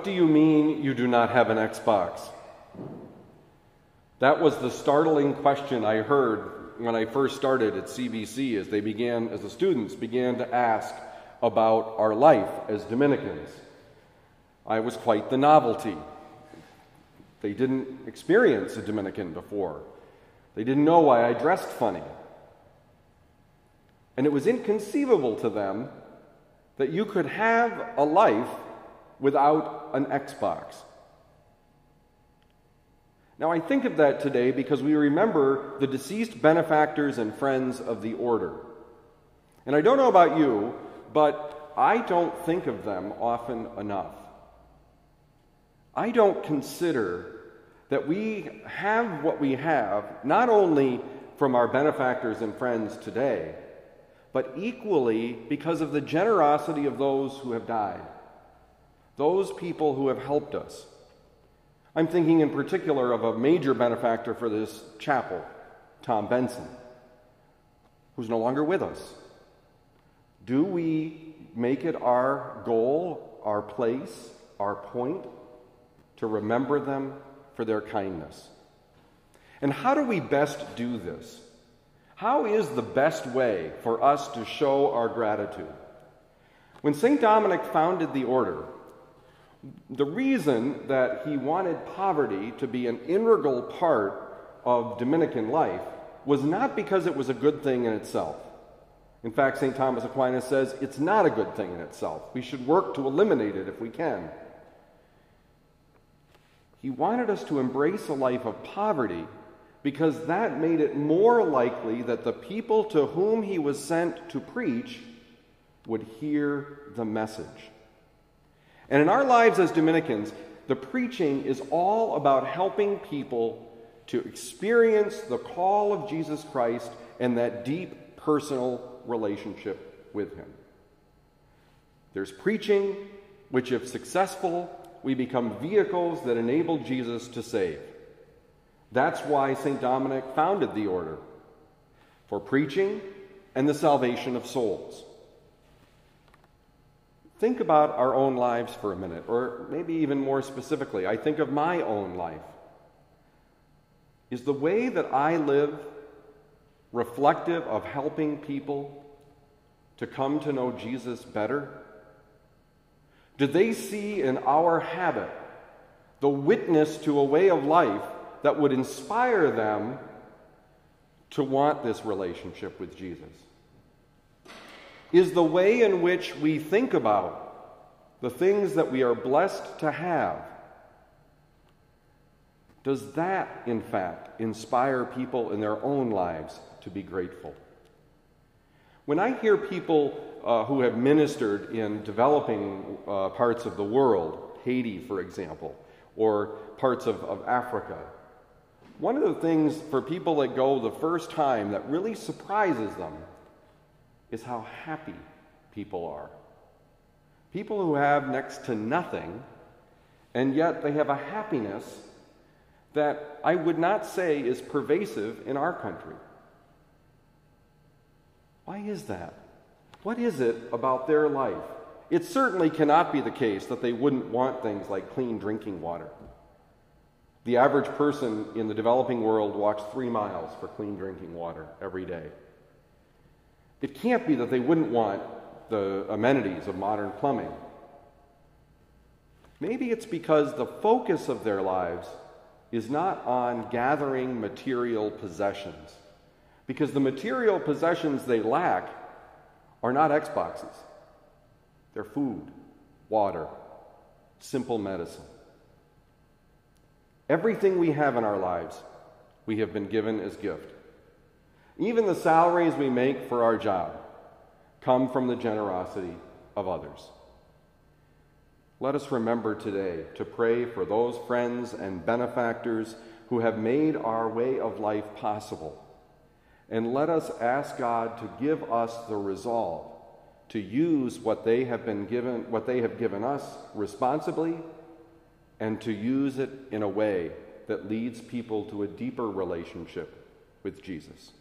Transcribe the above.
What do you mean you do not have an Xbox? That was the startling question I heard when I first started at CBC as they began, as the students began to ask about our life as Dominicans. I was quite the novelty. They didn't experience a Dominican before. They didn't know why I dressed funny. And it was inconceivable to them that you could have a life without an Xbox. Now, I think of that today because we remember the deceased benefactors and friends of the order. And I don't know about you, but I don't think of them often enough. I don't consider that we have what we have not only from our benefactors and friends today, but equally because of the generosity of those who have died, those people who have helped us. I'm thinking in particular of a major benefactor for this chapel, Tom Benson, who's no longer with us. Do we make it our goal, our place, our point to remember them for their kindness? And how do we best do this? How is the best way for us to show our gratitude? When St. Dominic founded the order, the reason that he wanted poverty to be an integral part of Dominican life was not because it was a good thing in itself. In fact, St. Thomas Aquinas says it's not a good thing in itself. We should work to eliminate it if we can. He wanted us to embrace a life of poverty because that made it more likely that the people to whom he was sent to preach would hear the message. And in our lives as Dominicans, the preaching is all about helping people to experience the call of Jesus Christ and that deep personal relationship with Him. There's preaching, which, if successful, we become vehicles that enable Jesus to save. That's why St. Dominic founded the order for preaching and the salvation of souls. Think about our own lives for a minute, or maybe even more specifically, I think of my own life. Is the way that I live reflective of helping people to come to know Jesus better? Do they see in our habit the witness to a way of life that would inspire them to want this relationship with Jesus? Is the way in which we think about the things that we are blessed to have, does that, in fact, inspire people in their own lives to be grateful? When I hear people uh, who have ministered in developing uh, parts of the world, Haiti, for example, or parts of, of Africa, one of the things for people that go the first time that really surprises them is how happy people are. People who have next to nothing, and yet they have a happiness that I would not say is pervasive in our country. Why is that? What is it about their life? It certainly cannot be the case that they wouldn't want things like clean drinking water. The average person in the developing world walks three miles for clean drinking water every day. It can't be that they wouldn't want the amenities of modern plumbing. Maybe it's because the focus of their lives is not on gathering material possessions, because the material possessions they lack are not Xboxes, they're food, water, simple medicine. Everything we have in our lives, we have been given as gift. Even the salaries we make for our job come from the generosity of others. Let us remember today to pray for those friends and benefactors who have made our way of life possible. And let us ask God to give us the resolve to use what they have been given what they have given us responsibly and to use it in a way that leads people to a deeper relationship with Jesus.